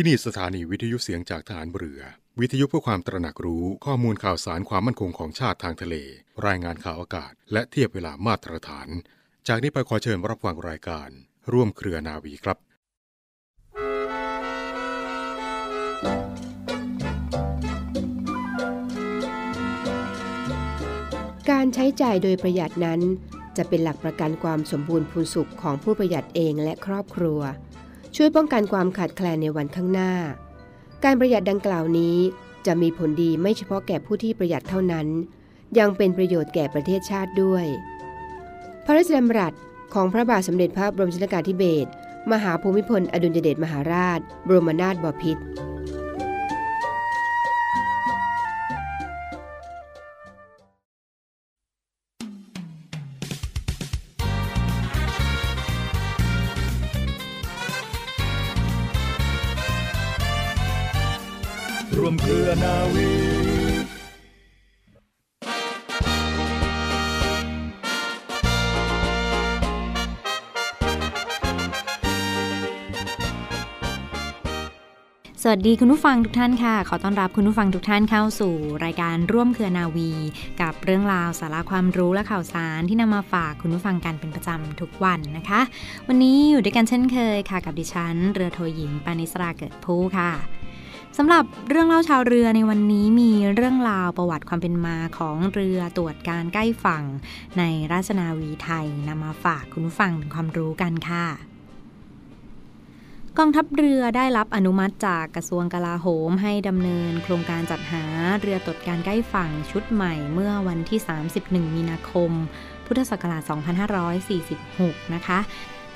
ที่นี่สถานีวิทยุเสียงจากฐานเรือ วิทยุเพื่อความตระหนักรู้ข้อมูลข่าวสารความมั่นคงของชาติทางทะเล รายงานข่าวอากาศ และเทียบเวลามาตรฐาน จากนี้ไปขอเชิญรับฟังรายการ ร่วมเครือนาวีครับการใช้จ่ายโดยประหยัดนั้น จะเป็นหลักประกันความสมบูรณ์พูนสุขของผู้ประหยัดเองและครอบครัว ช่วยป้องกันความขาดแคลนในวันข้างหน้า การประหยัดดังกล่าวนี้จะมีผลดีไม่เฉพาะแก่ผู้ที่ประหยัดเท่านั้น ยังเป็นประโยชน์แก่ประเทศชาติด้วย พระราชดำรัสของพระบาทสมเด็จพระบรมชนกาธิเบศรมหาภูมิพลอดุลยเดชมหาราช บรมนาถบพิตร สดีคุณผู้ฟังทุกท่านค่ะ ขอต้อนรับคุณผู้ฟังทุกท่านเข้าสู่ รายการร่วมเครือนาวี กับเรื่องราวสาระความรู้และข่าวสารที่นำมาฝากคุณผู้ฟังกันเป็นประจำทุกวันนะคะ วันนี้อยู่ด้วยกันเช่นเคยค่ะกับดิฉัน เรือโทหญิงปานิสราเกิดผู้ค่ะสำหรับเรื่องเล่าชาวเรือในวันนี้มีเรื่องราวประวัติความเป็นมาของเรือตรวจการใกล้ฝั่ง ในราชนาวีไทยนำมาฝากคุณผู้ฟังเป็นความรู้กันค่ะ กองทัพเรือได้รับอนุมัติจากกระทรวงกลาโหมให้ดำเนินโครงการจัดหาเรือตรวจการใกล้ฝั่งชุดใหม่เมื่อวันที่ 31 มีนาคม พุทธศักราช 2546 นะคะ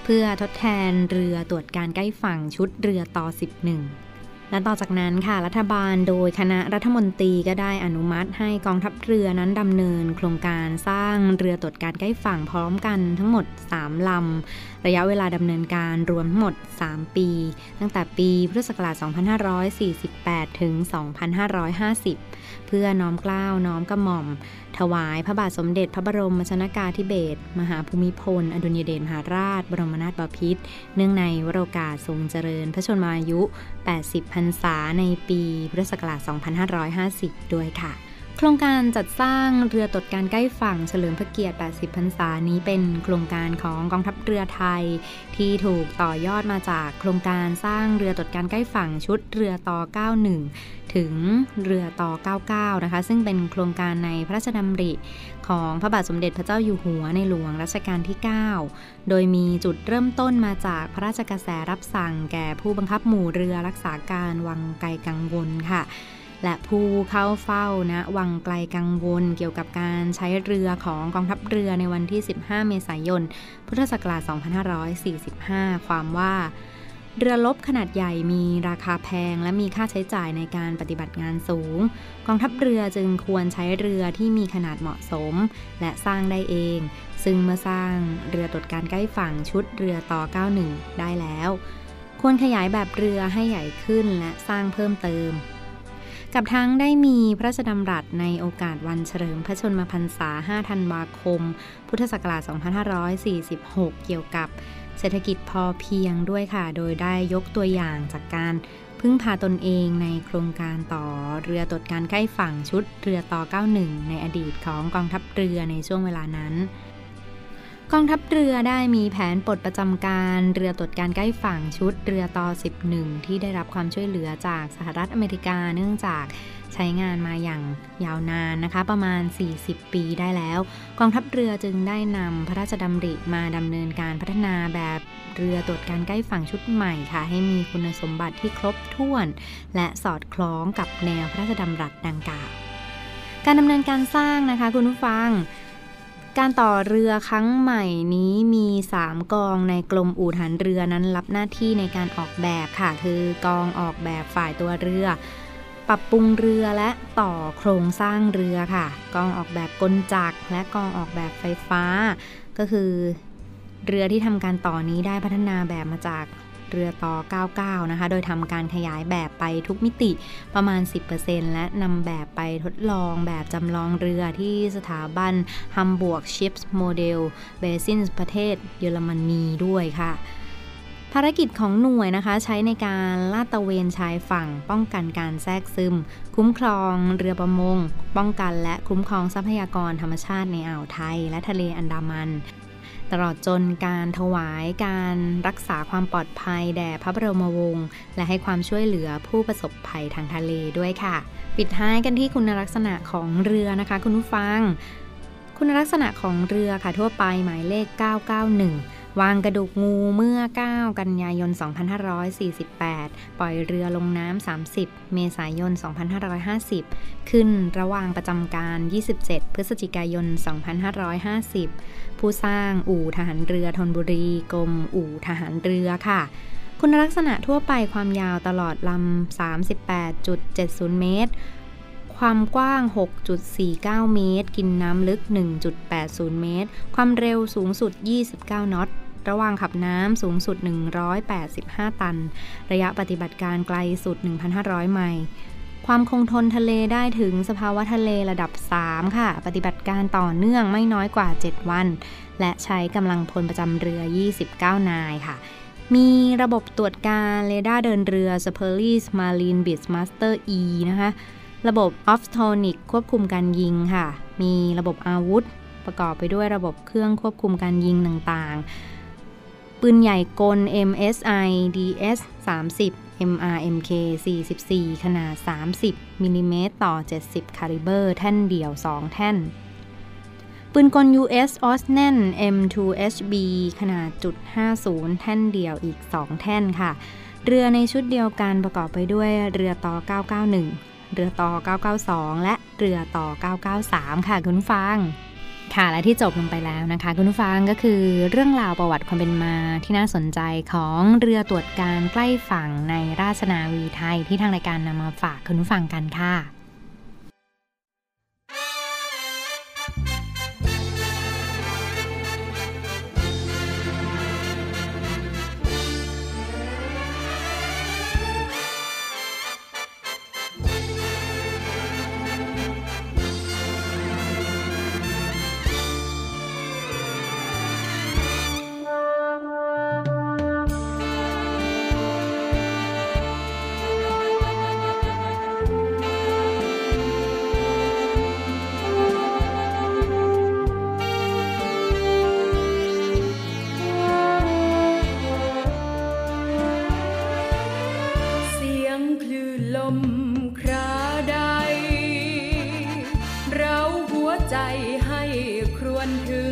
เพื่อทดแทนเรือตรวจการใกล้ฝั่งชุดเรือต่อ 11 และต่อจากนั้นค่ะรัฐบาลโดยคณะรัฐมนตรีก็ได้อนุมัติให้กองทัพเรือนั้นดำเนิน โครงการสร้างเรือตรวจการใกล้ฝั่งพร้อมกันทั้งหมด 3 ลำ ระยะเวลาดำเนินการรวมทั้งหมด 3 ปี ตั้งแต่ปีพุทธศักราช2548 ถึง 2550 พื่อน้อมกล้าวน้อมกระหม่อม ถวายพระบาทสมเด็จพระบรมชนากาธิเบศรมหาภูมิพล อดุลยเดชมหาราช บรมนาถบพิตรเนื่องในวโรกาสทรงเจริญ พระชนมายุ 80 พรรษาในปีพุทธศักราช 2550 ด้วยค่ะ โครงการจัดสร้างเรือตรวจการใกล้ฝั่งเฉลิมพระเกียรติ 80 พรรษานี้เป็นโครงการของกองทัพเรือไทย ที่ถูกต่อยอดมาจากโครงการสร้างเรือตรวจการใกล้ฝั่งชุดเรือต่อ 91 ถึงเรือต่อ 99 นะคะ ซึ่งเป็นโครงการในพระราชดำริของพระบาทสมเด็จพระเจ้าอยู่หัวในหลวงรัชกาลที่ 9 โดยมีจุดเริ่มต้นมาจากพระราชกระแสรับสั่งแก่ผู้บังคับหมู่เรือรักษาการวังไกลกังวลค่ะ และผู้เข้าเฝ้านะวังไกลกังวลเกี่ยวกับการใช้เรือของกองทัพเรือในวันที่ 15 เมษายน พุทธศักราช 2545 ความว่า เรือลบขนาดใหญ่มีราคาแพง และมีค่าใช้จ่ายในการปฏิบัติงานสูง กองทัพเรือจึงควรใช้เรือที่มีขนาดเหมาะสม และสร้างได้เอง ซึ่งเมื่อสร้างเรือตรวจการใกล้ฝั่งชุดเรือต่อ 91 ได้แล้ว ควรขยายแบบเรือให้ใหญ่ขึ้นและสร้างเพิ่มเติม กับทั้งได้มีพระราชดำรัสในโอกาสวันเฉลิมพระชนมพรรษา 5 ธันวาคม พุทธศักราช 2546 เกี่ยวกับเศรษฐกิจพอเพียงด้วยค่ะ โดยได้ยกตัวอย่างจากการพึ่งพาตนเองในโครงการต่อเรือตรวจการใกล้ฝั่งชุดเรือต่อ 91 ในอดีตของกองทัพเรือในช่วงเวลานั้น กองทัพเรือได้มีแผนปลดประจำการเรือตรวจการใกล้ฝั่งชุดเรือต่อ 11 ที่ได้รับความช่วยเหลือจากสหรัฐอเมริกาเนื่องจากใช้งานมาอย่างยาวนานนะคะ ประมาณ 40 ปีได้แล้ว กองทัพเรือจึงได้นำพระราชดำริมาดำเนินการพัฒนาแบบเรือตรวจการใกล้ฝั่งชุดใหม่ค่ะ ให้มีคุณสมบัติที่ครบถ้วน และสอดคล้องกับแนวพระราชดำรัสดังกล่าวการดำเนินการสร้างนะคะคุณผู้ฟัง การต่อเรือครั้งใหม่นี้มี 3 กองในกรมอู่ทหารเรือนั้นรับหน้าที่ในการออกแบบค่ะ คือกองออกแบบฝ่ายตัวเรือ ปรับปรุงเรือและต่อโครงสร้างเรือค่ะ กองออกแบบกลจักรและกองออกแบบไฟฟ้า ก็คือเรือที่ทำการต่อนี้ได้พัฒนาแบบมาจาก เรือต่อ 99 นะคะ โดยทำการขยายแบบไปทุกมิติประมาณ 10%และนำแบบไปทดลองแบบจำลองเรือที่สถาบัน Hamburg Ships Model Basin ประเทศเยอรมนีด้วยค่ะภารกิจของหน่วยนะคะใช้ในการลาดตระเวนชายฝั่ง ป้องกันการแทรกซึม คุ้มครองเรือประมง ป้องกันและคุ้มครองทรัพยากรธรรมชาติในอ่าวไทย และทะเลอันดามัน ตลอดจนการถวายการรักษาความปลอดภัยแด่พระบรมวงศ์และให้ความช่วยเหลือผู้ประสบภัยทางทะเลด้วยค่ะ ปิดท้ายกันที่คุณลักษณะของเรือนะคะ คุณผู้ฟัง คุณลักษณะของเรือค่ะทั่วไปหมายเลข 991 วางกระดูกงูเมื่อ 9 กันยายน 2548 ปล่อยเรือลงน้ำ 30 เมษายน 2550 ขึ้นระหว่างประจำการ 27 พฤศจิกายน 2550 ผู้สร้างอู่ทหารเรือธนบุรีกรมอู่ทหารเรือค่ะ คุณลักษณะทั่วไปความยาวตลอดลำ 38.70 เมตรความกว้าง 6.49 เมตร กินน้ำลึก 1.80 เมตร ความเร็วสูงสุด 29 น็อต ระหว่างขับน้ำสูงสุด 185 ตัน ระยะปฏิบัติการไกลสุด 1,500 ไมล์ความคงทนทะเลได้ถึงสภาวะทะเลระดับ 3 ค่ะ ปฏิบัติการต่อเนื่องไม่น้อยกว่า 7 วัน และใช้กำลังพลประจำเรือ 29 นายค่ะ มีระบบตรวจการเรดาร์เดินเรือ s p e r l i s Marine Beachmaster E นะคะ ระบบ o f t o n i c ควบคุมการยิงค่ะ มีระบบอาวุธ ประกอบไปด้วยระบบเครื่องควบคุมการยิงต่างๆ ปืนใหญ่กล MSI DS 30 MRMK 44 ขนาด 30มิลลิเมตรต่อ 70 คาลิเบอร์ แท่นเดี่ยว 2 แท่น ปืนกล US Osnan M2HB ขนาดจุด50 แท่นเดี่ยวอีก 2 แท่นค่ะ เรือในชุดเดียวกันประกอบไปด้วยเรือต่อ 991 เรือต่อ 992 และเรือต่อ 993 ค่ะคุณฟัง ค่ะและที่จบลงไปแล้วนะคะ คุณผู้ฟังก็คือเรื่องราวประวัติความเป็นมาที่น่าสนใจของเรือตรวจการใกล้ฝั่งในราชนาวีไทยที่ทางรายการนำมาฝากคุณผู้ฟังกันค่ะ มคราใด เราหัวใจให้ครวนถึง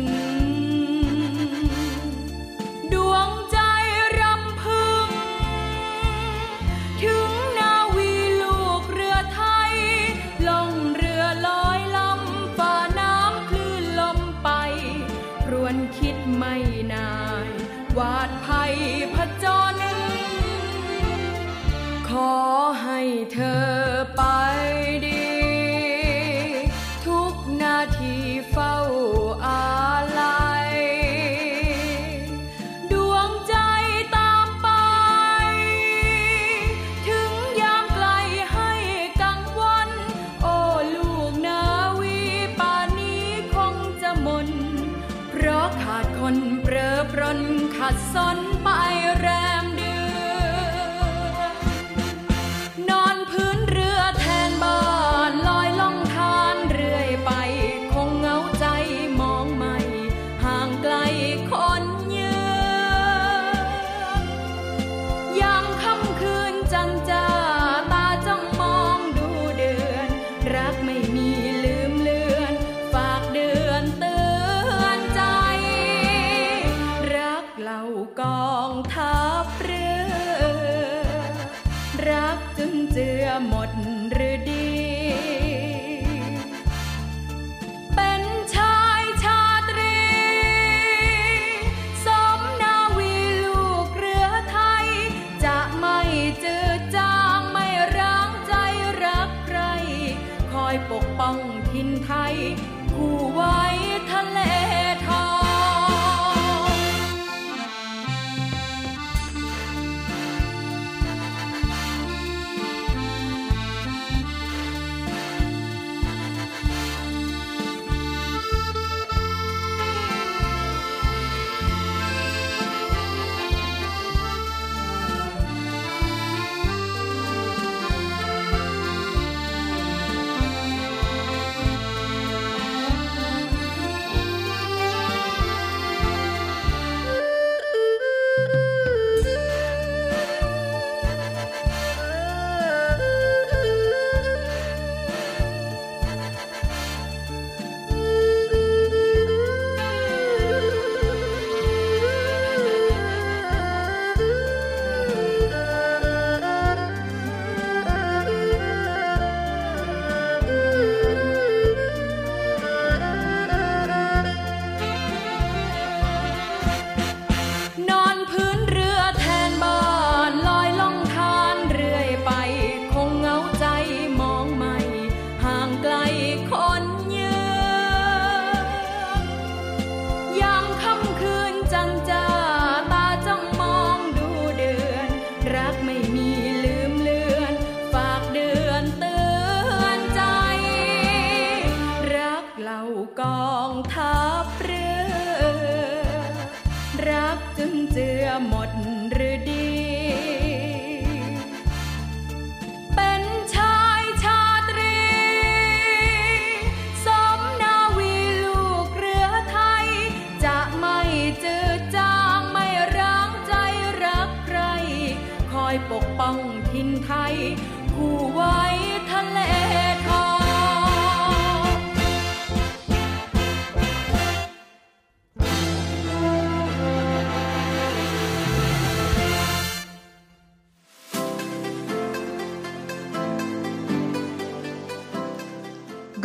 น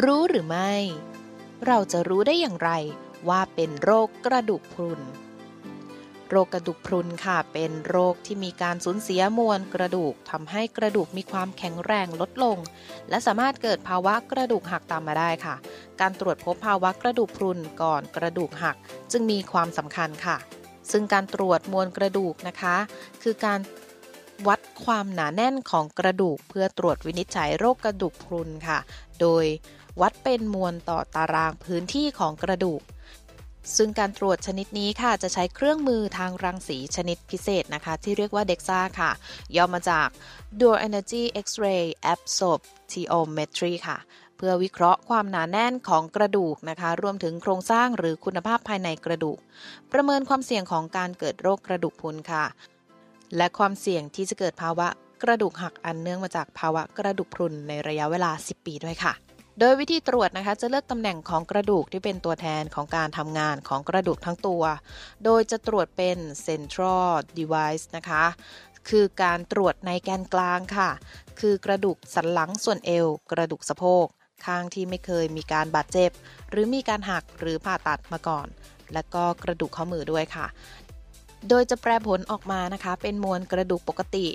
รู้หรือไม่ เราจะรู้ได้อย่างไรว่าเป็นโรคกระดูกพรุน โรคกระดูกพรุนค่ะ เป็นโรคที่มีการสูญเสียมวลกระดูกทำให้กระดูกมีความแข็งแรงลดลง และสามารถเกิดภาวะกระดูกหักตามมาได้ค่ะ การตรวจพบภาวะกระดูกพรุนก่อนกระดูกหัก จึงมีความสำคัญค่ะ ซึ่งการตรวจมวลกระดูกนะคะ คือการวัดความหนาแน่นของกระดูกเพื่อตรวจวินิจฉัยโรคกระดูกพรุนค่ะ โดย วัดเป็นมวลต่อตารางพื้นที่ของกระดูก ซึ่งการตรวจชนิดนี้ค่ะจะใช้เครื่องมือทางรังสีชนิดพิเศษนะคะ ที่เรียกว่า DEXA ค่ะ ย่อมาจาก Dual Energy X-ray Absorptiometry ค่ะเพื่อวิเคราะห์ความหนาแน่นของกระดูกนะคะ รวมถึงโครงสร้างหรือคุณภาพภายในกระดูก ประเมินความเสี่ยงของการเกิดโรคกระดูกพรุนค่ะ และความเสี่ยงที่จะเกิดภาวะกระดูกหักอันเนื่องมาจากภาวะกระดูกพรุนในระยะเวลา 10 ปีด้วยค่ะ โดยวิธีตรวจนะคะจะเลือกตำแหน่งของกระดูกที่เป็นตัวแทนของการทำงานของกระดูกทั้งตัว โดยจะตรวจเป็น central device นะคะ คือการตรวจในแกนกลางค่ะ คือกระดูกสันหลังส่วนเอว กระดูกสะโพก ข้างที่ไม่เคยมีการบาดเจ็บ หรือมีการหักหรือผ่าตัดมาก่อนและก็กระดูกข้อมือด้วยค่ะ โดยจะแปลผลออกมานะคะ เป็นมวลกระดูกปกติ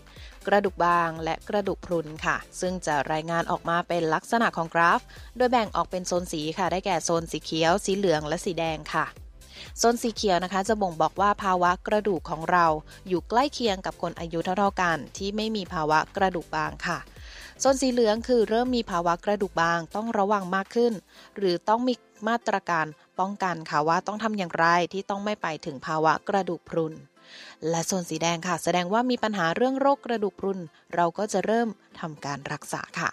กระดูกบางและกระดูกพรุนค่ะ ซึ่งจะรายงานออกมาเป็นลักษณะของกราฟ โดยแบ่งออกเป็นโซนสีค่ะ ได้แก่โซนสีเขียว สีเหลืองและสีแดงค่ะโซนสีเขียวนะคะจะบ่งบอกว่าภาวะกระดูกของเราอยู่ใกล้เคียงกับคนอายุเท่าๆกัน ที่ไม่มีภาวะกระดูกบางค่ะโซนสีเหลืองคือเริ่มมีภาวะกระดูกบางต้องระวังมากขึ้น หรือต้องมี มาตรการป้องกันค่ะว่าต้องทำอย่างไรที่ต้องไม่ไปถึงภาวะกระดูกพรุน และโซนสีแดงค่ะ แสดงว่ามีปัญหาเรื่องโรคกระดูกพรุน เราก็จะเริ่มทำการรักษาค่ะ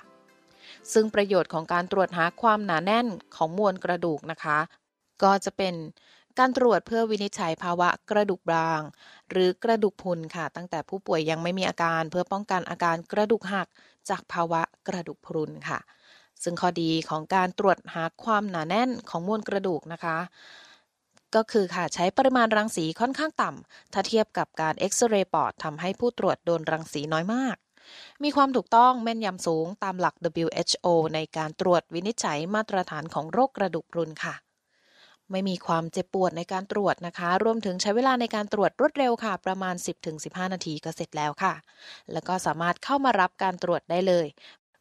ซึ่งประโยชน์ของการตรวจหาความหนาแน่นของมวลกระดูกนะคะ ก็จะเป็นการตรวจเพื่อวินิจฉัยภาวะกระดูกบาง หรือกระดูกพรุนค่ะ ตั้งแต่ผู้ป่วยยังไม่มีอาการเพื่อป้องกันอาการกระดูกหักจากภาวะกระดูกพรุนค่ะ ซึ่งข้อดีของการตรวจหาความหนาแน่นของมวลกระดูกนะคะ ก็คือค่ะใช้ปริมาณรังสีค่อนข้างต่ำถ้าเทียบกับการเอ็กซเรย์ปอดทำให้ผู้ตรวจโดนรังสีน้อยมาก มีความถูกต้องแม่นยำสูงตามหลัก WHO ในการตรวจวินิจฉัยมาตรฐานของโรคกระดูกพรุนค่ะไม่มีความเจ็บปวดในการตรวจนะคะ รวมถึงใช้เวลาในการตรวจรวดเร็วค่ะ ประมาณ 10-15 นาทีก็เสร็จแล้วค่ะ แล้วก็สามารถเข้ามารับการตรวจได้เลย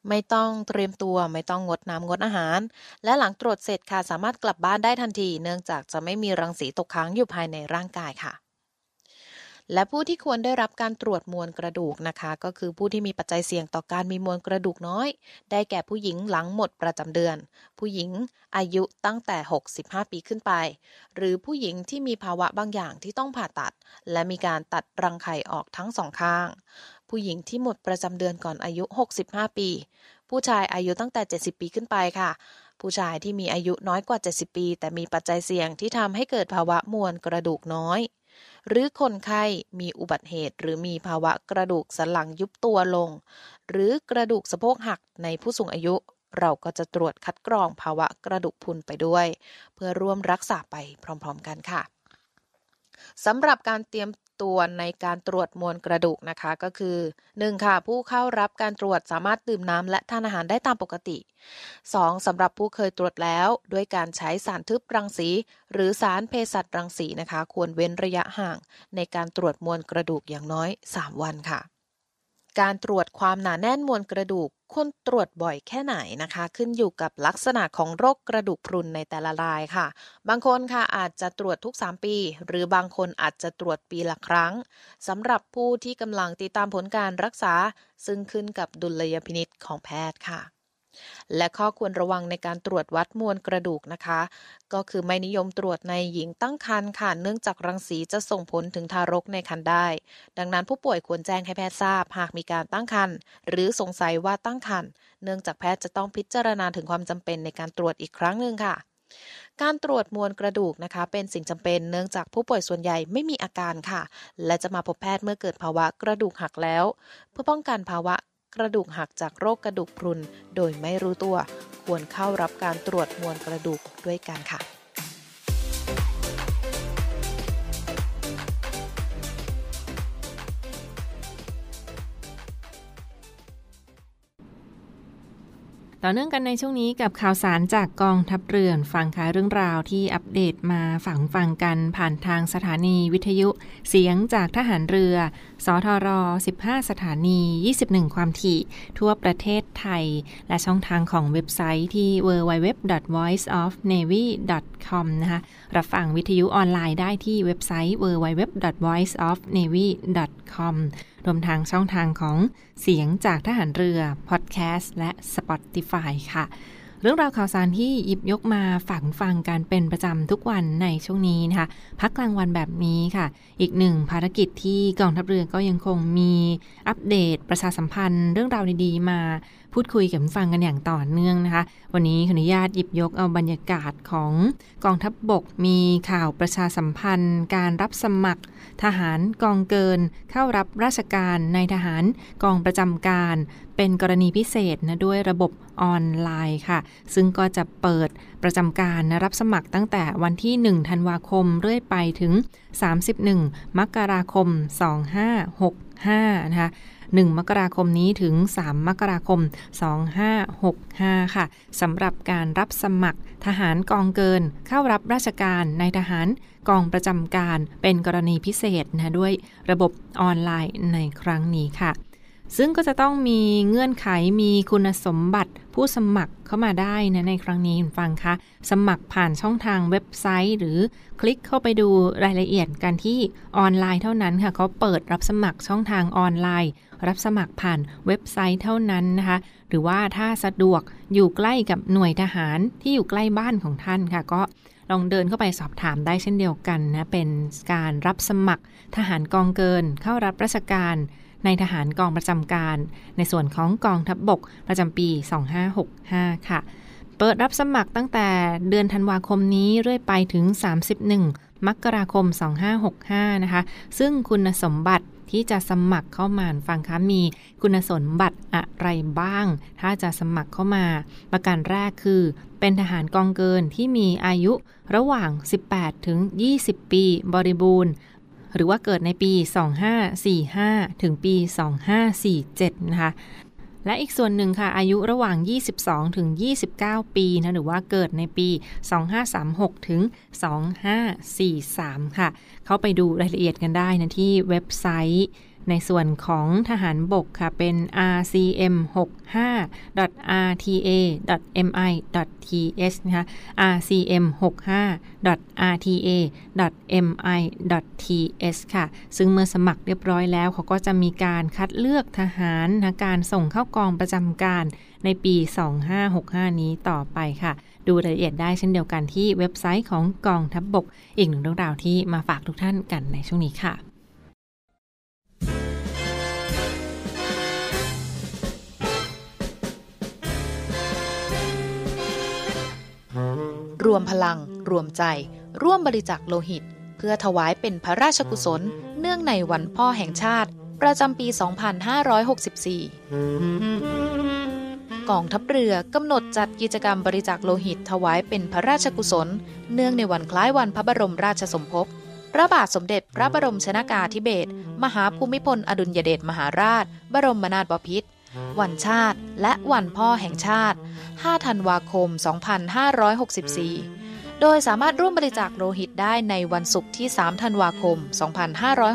ไม่ต้องเตรียมตัวไม่ต้องงดน้ำงดอาหาร และหลังตรวจเสร็จค่ะสามารถกลับบ้านได้ทันที เนื่องจากจะไม่มีรังสีตกค้างอยู่ภายในร่างกายค่ะและผู้ที่ควรได้รับการตรวจมวลกระดูกนะคะ ก็คือผู้ที่มีปัจจัยเสี่ยงต่อการมีมวลกระดูกน้อย ได้แก่ผู้หญิงหลังหมดประจำเดือน ผู้หญิงอายุตั้งแต่ 65 ปีขึ้นไป หรือผู้หญิงที่มีภาวะบางอย่างที่ต้องผ่าตัด และมีการตัดรังไข่ออกทั้งสองข้าง ผู้หญิงที่หมดประจำเดือนก่อนอายุ 65 ปี ผู้ชายอายุตั้งแต่ 70 ปีขึ้นไปค่ะ ผู้ชายที่มีอายุน้อยกว่า 70 ปี แต่มีปัจจัยเสี่ยงที่ทำให้เกิดภาวะมวลกระดูกน้อย หรือคนไข้มีอุบัติเหตุ หรือมีภาวะกระดูกสันหลังยุบตัวลง หรือกระดูกสะโพกหักในผู้สูงอายุเราก็จะตรวจคัดกรองภาวะกระดูกพุนไปด้วย เพื่อร่วมรักษาไปพร้อม ๆ กันค่ะ สำหรับการเตรียมตัวในการตรวจมวลกระดูกนะคะก็คือ 1. ค่ะ ผู้เข้ารับการตรวจสามารถดื่มน้ำและทานอาหารได้ตามปกติ 2. สำหรับผู้เคยตรวจแล้วด้วยการใช้สารทึบรังสี หรือสารเภสัชรังสีนะคะ ควรเว้นระยะห่างในการตรวจมวลกระดูกอย่างน้อย 3 วันค่ะ การตรวจความหนาแน่นมวลกระดูกควรตรวจบ่อยแค่ไหนนะคะ ขึ้นอยู่กับลักษณะของโรคกระดูกพรุนในแต่ละรายค่ะ บางคนค่ะอาจจะตรวจทุก 3 ปี หรือบางคนอาจจะตรวจปีละครั้งสำหรับผู้ที่กำลังติดตามผลการรักษา ซึ่งขึ้นกับดุลยพินิษของแพทย์ค่ะ และข้อควรระวังในการตรวจวัดมวลกระดูกนะคะ ก็คือไม่นิยมตรวจในหญิงตั้งครรภ์ค่ะ เนื่องจากรังสีจะส่งผลถึงทารกในครรภ์ได้ ดังนั้นผู้ป่วยควรแจ้งให้แพทย์ทราบ หากมีการตั้งครรภ์หรือสงสัยว่าตั้งครรภ์ เนื่องจากแพทย์จะต้องพิจารณาถึงความจำเป็นในการตรวจอีกครั้งหนึ่งค่ะการตรวจมวลกระดูกนะคะ เป็นสิ่งจำเป็นเนื่องจากผู้ป่วยส่วนใหญ่ไม่มีอาการค่ะ และจะมาพบแพทย์เมื่อเกิดภาวะกระดูกหักแล้ว เพื่อป้องกันภาวะ กระดูกหักจากโรคกระดูกพรุน โดยไม่รู้ตัว ควรเข้ารับการตรวจมวลกระดูกด้วยกันค่ะต่อเนื่องกันในช่วงนี้กับข่าวสารจากกองทัพเรือฟังค่ะเรื่องราวที่อัปเดตมาฝังฟังกันผ่านทางสถานีวิทยุ เสียงจากทหารเรือสทร 15 สถานี 21 ความถี่ทั่วประเทศไทย และช่องทางของเว็บไซต์ที่ www.voiceofnavy.com นะคะรับฟังวิทยุออนไลน์ได้ที่เว็บไซต์ www.voiceofnavy.com รวมทางช่องทางของเสียงจากทหารเรือ พอดแคสต์ และ Spotify ค่ะ เรื่องราวข่าวสารที่หยิบยกมาฝากฟังกันเป็นประจำทุกวันในช่วงนี้นะคะ พักกลางวันแบบนี้ค่ะ อีกหนึ่งภารกิจที่กองทัพเรือก็ยังคงมีอัปเดตประชาสัมพันธ์ เรื่องราวดีๆมาพูดคุยกับฟังกันอย่างต่อเนื่องนะคะ วันนี้ขออนุญาตหยิบยกเอาบรรยากาศของกองทัพบบกมีข่าวประชาสัมพันธ์ การรับสมัคร ทหารกองเกิน เข้ารับราชการในทหารกองประจำการ เป็นกรณีพิเศษนะด้วยระบบออนไลน์ค่ะ ซึ่งก็จะเปิดประจำการนะรับสมัครตั้งแต่วันที่ 1 ธันวาคมเรื่อยไปถึง 31 มกราคม 2565 นะคะ 1 มกราคมนี้ถึง 3 มกราคม 2565 ค่ะสำหรับการรับสมัครทหารกองเกิน เข้ารับราชการในทหารกองประจำการเป็นกรณีพิเศษนะด้วยระบบออนไลน์ในครั้งนี้ค่ะ ซึ่งก็จะต้องมีเงื่อนไขมีคุณสมบัติผู้สมัครเข้ามาได้นะในครั้งนี้ฟังคะสมัครผ่านช่องทางเว็บไซต์ หรือคลิกเข้าไปดูรายละเอียดกันที่ออนไลน์เท่านั้นค่ะเขาเปิดรับสมัครช่องทางออนไลน์ รับสมัครผ่านเว็บไซต์เท่านั้นนะคะ หรือว่าถ้าสะดวกอยู่ใกล้กับหน่วยทหารที่อยู่ใกล้บ้านของท่านค่ะ ก็ลองเดินเข้าไปสอบถามได้เช่นเดียวกันนะเป็นการรับสมัครทหารกองเกินเข้ารับราชการ ในทหารกองประจำการ ในส่วนของกองทัพบบกประจำปี 2565 ค่ะ เปิดรับสมัครตั้งแต่เดือนธันวาคมนี้เรื่อยไปถึง 31 มกราคม 2565 นะคะ ซึ่งคุณสมบัติที่จะสมัครเข้ามาฟังคะมีคุณสมบัติอะไรบ้าง ถ้าจะสมัครเข้ามา ประการแรกคือ เป็นทหารกองเกินที่มีอายุระหว่าง 18 ถึง 20 ปีบริบูรณ์ หรือว่าเกิดในปี 2545 ถึงปี 2547 นะคะ และอีกส่วนหนึ่งค่ะ อายุระหว่าง 22 ถึง 29 ปีนะ หรือว่าเกิดในปี 2536 ถึง 2543 ค่ะ เข้าไปดูรายละเอียดกันได้นะที่เว็บไซต์ ในส่วนของทหารบกค่ะ เป็น rcm 65 rta mi th นะคะ rcm 65 rta mi th ค่ะ ซึ่งเมื่อสมัครเรียบร้อยแล้วเขาก็จะมีการคัดเลือกทหารนะการส่งเข้ากองประจำการในปี 2565 นี้ต่อไปค่ะ ดูรายละเอียดได้เช่นเดียวกันที่เว็บไซต์ของกองทัพบบก อีกหนึ่งเรื่องราวที่มาฝากทุกท่านกันในช่วงนี้ค่ะ รวมพลัง รวมใจ ร่วมบริจาคโลหิต เพื่อถวายเป็นพระราชกุศล เนื่องในวันพ่อแห่งชาติ ประจำปี 2564 กองทัพเรือกำหนดจัดกิจกรรมบริจาคโลหิต ถวายเป็นพระราชกุศล เนื่องในวันคล้ายวันพระบรมราชสมภพพ ระบาทสมเด็จพระบรมชนากาธิเบศรมหาภูมิพลอดุลยเดชมหาราช บรมนาถบพิตรวันชาติ และวันพ่อแห่งชาติ 5 ธันวาคม 2564 โดยสามารถร่วมบริจาคโลหิตได้ในวันศุกร์ที่ 3 ธันวาคม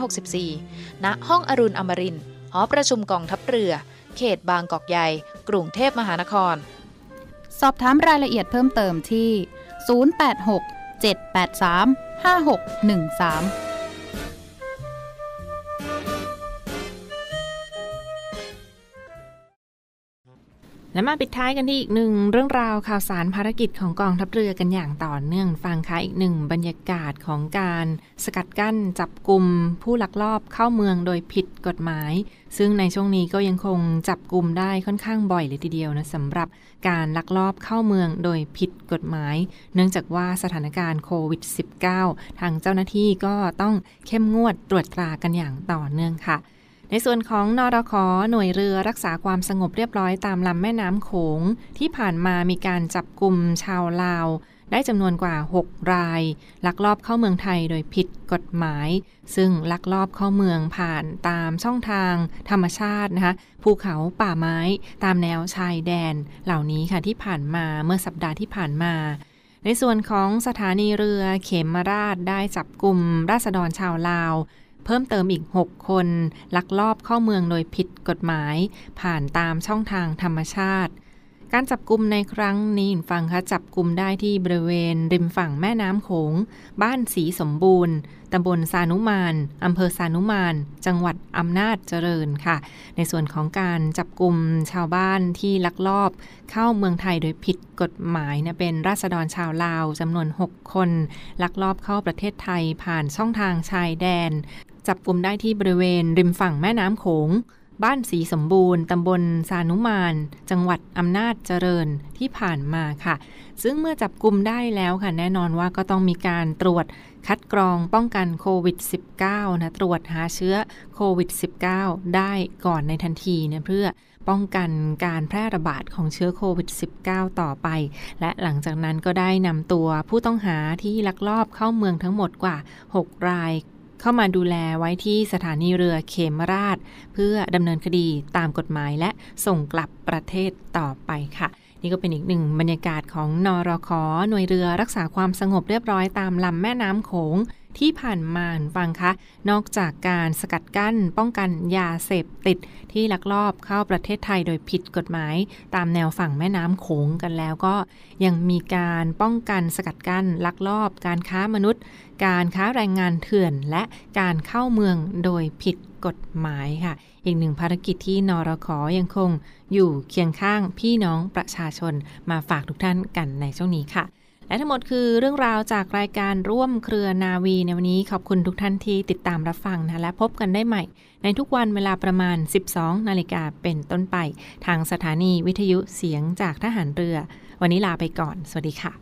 2564 ณ ห้องอรุณอมรินหอประชุมกองทัพเรือ เขตบางกอกใหญ่ กรุงเทพมหานคร สอบถามรายละเอียดเพิ่มเติมที่ 086 783 5613 และมาปิดท้ายกันที่อีกหนึ่งเรื่องราวข่าวสารภารกิจของกองทัพเรือกันอย่างต่อเนื่องฟังค่ะอีกหนึ่งบรรยากาศของการสกัดกั้นจับกลุ่มผู้ลักลอบเข้าเมืองโดยผิดกฎหมาย ซึ่งในช่วงนี้ก็ยังคงจับกลุ่มได้ค่อนข้างบ่อยเลยทีเดียวนะสำหรับการลักลอบเข้าเมืองโดยผิดกฎหมาย เนื่องจากว่าสถานการณ์โควิด -19 ทางเจ้าหน้าที่ก็ต้องเข้มงวดตรวจตรากันอย่างต่อเนื่องค่ะ ในส่วนของนอรคหน่วยเรือรักษาความสงบเรียบร้อยตามลำแม่น้ำโขง ที่ผ่านมามีการจับกลุ่มชาวลาว ได้จำนวนกว่า 6 ราย ลักลอบเข้าเมืองไทยโดยผิดกฎหมาย ซึ่งลักลอบเข้าเมืองผ่านตามช่องทาง ธรรมชาตินะคะภูเขาป่าไม้ ตามแนวชายแดน เหล่านี้ค่ะที่ผ่านมาเมื่อสัปดาห์ที่ผ่านมาในส่วนของสถานีเรือเขมราชได้จับกลุ่มราษฎรชาวลาว เพิ่มเติมอีก 6 คน ลักลอบเข้าเมืองโดยผิดกฎหมาย ผ่านตามช่องทางธรรมชาติ การจับกลุ่มในครั้งนี้ฟังคะจับกลุ่มได้ที่บริเวณ ริมฝั่งแม่น้ำโขง บ้านสีสมบูรณ์ตำบลสานุมานอำเภอสานุมาน จังหวัดอำนาจเจริญค่ะ ในส่วนของการจับกลุ่มชาวบ้านที่ลักลอบ เข้าเมืองไทยโดยผิดกฎหมายนะเป็นราษฎรชาวลาวจำนวน 6 คน ลักลอบเข้าประเทศไทยผ่านช่องทางชายแดน จับกลุ่มได้ที่บริเวณริมฝั่งแม่น้ำโขง บ้านสีสมบูรณ์ตำบลสานุมาน จังหวัดอำนาจเจริญที่ผ่านมาค่ะ ซึ่งเมื่อจับกลุ่มได้แล้วค่ะ แน่นอนว่าก็ต้องมีการตรวจคัดกรองป้องกันโควิด -19 นะ ตรวจหาเชื้อโควิด -19 ได้ก่อนในทันทีเนี่ยเพื่อป้องกันการแพร่ระบาดของเชื้อโควิด -19 ต่อไป และหลังจากนั้นก็ได้นำตัวผู้ต้องหาที่ลักลอบเข้าเมืองทั้งหมดกว่า 6 ราย เข้ามาดูแลไว้ที่สถานีเรือเขมราช เพื่อดำเนินคดีตามกฎหมายและส่งกลับประเทศต่อไปค่ะ นี่ก็เป็นอีกหนึ่งบรรยากาศของนอรคหน่วยเรือรักษาความสงบเรียบร้อยตามลำแม่น้ำโขง ที่ผ่านมาฟังคะ นอกจากการสกัดกั้นป้องกันยาเสพติดที่ลักลอบเข้าประเทศไทยโดยผิดกฎหมาย ตามแนวฝั่งแม่น้ำโขงกันแล้วก็ ยังมีการป้องกันสกัดกั้นลักลอบ การค้ามนุษย์ การค้าแรงงานเถื่อน และการเข้าเมืองโดยผิดกฎหมายค่ะ อีกหนึ่งภารกิจที่นรขยังคงอยู่เคียงข้างพี่น้องประชาชนมาฝากทุกท่านกันในช่วงนี้ค่ะ และทั้งหมดคือเรื่องราวจากรายการร่วมเครือนาวีในวันนี้ขอบคุณทุกท่านที่ติดตามรับฟังนะและพบกันได้ใหม่ ในทุกวันเวลาประมาณ 12 นาฬิกาเป็นต้นไป ทางสถานีวิทยุเสียงจากทหารเรือ วันนี้ลาไปก่อน สวัสดีค่ะ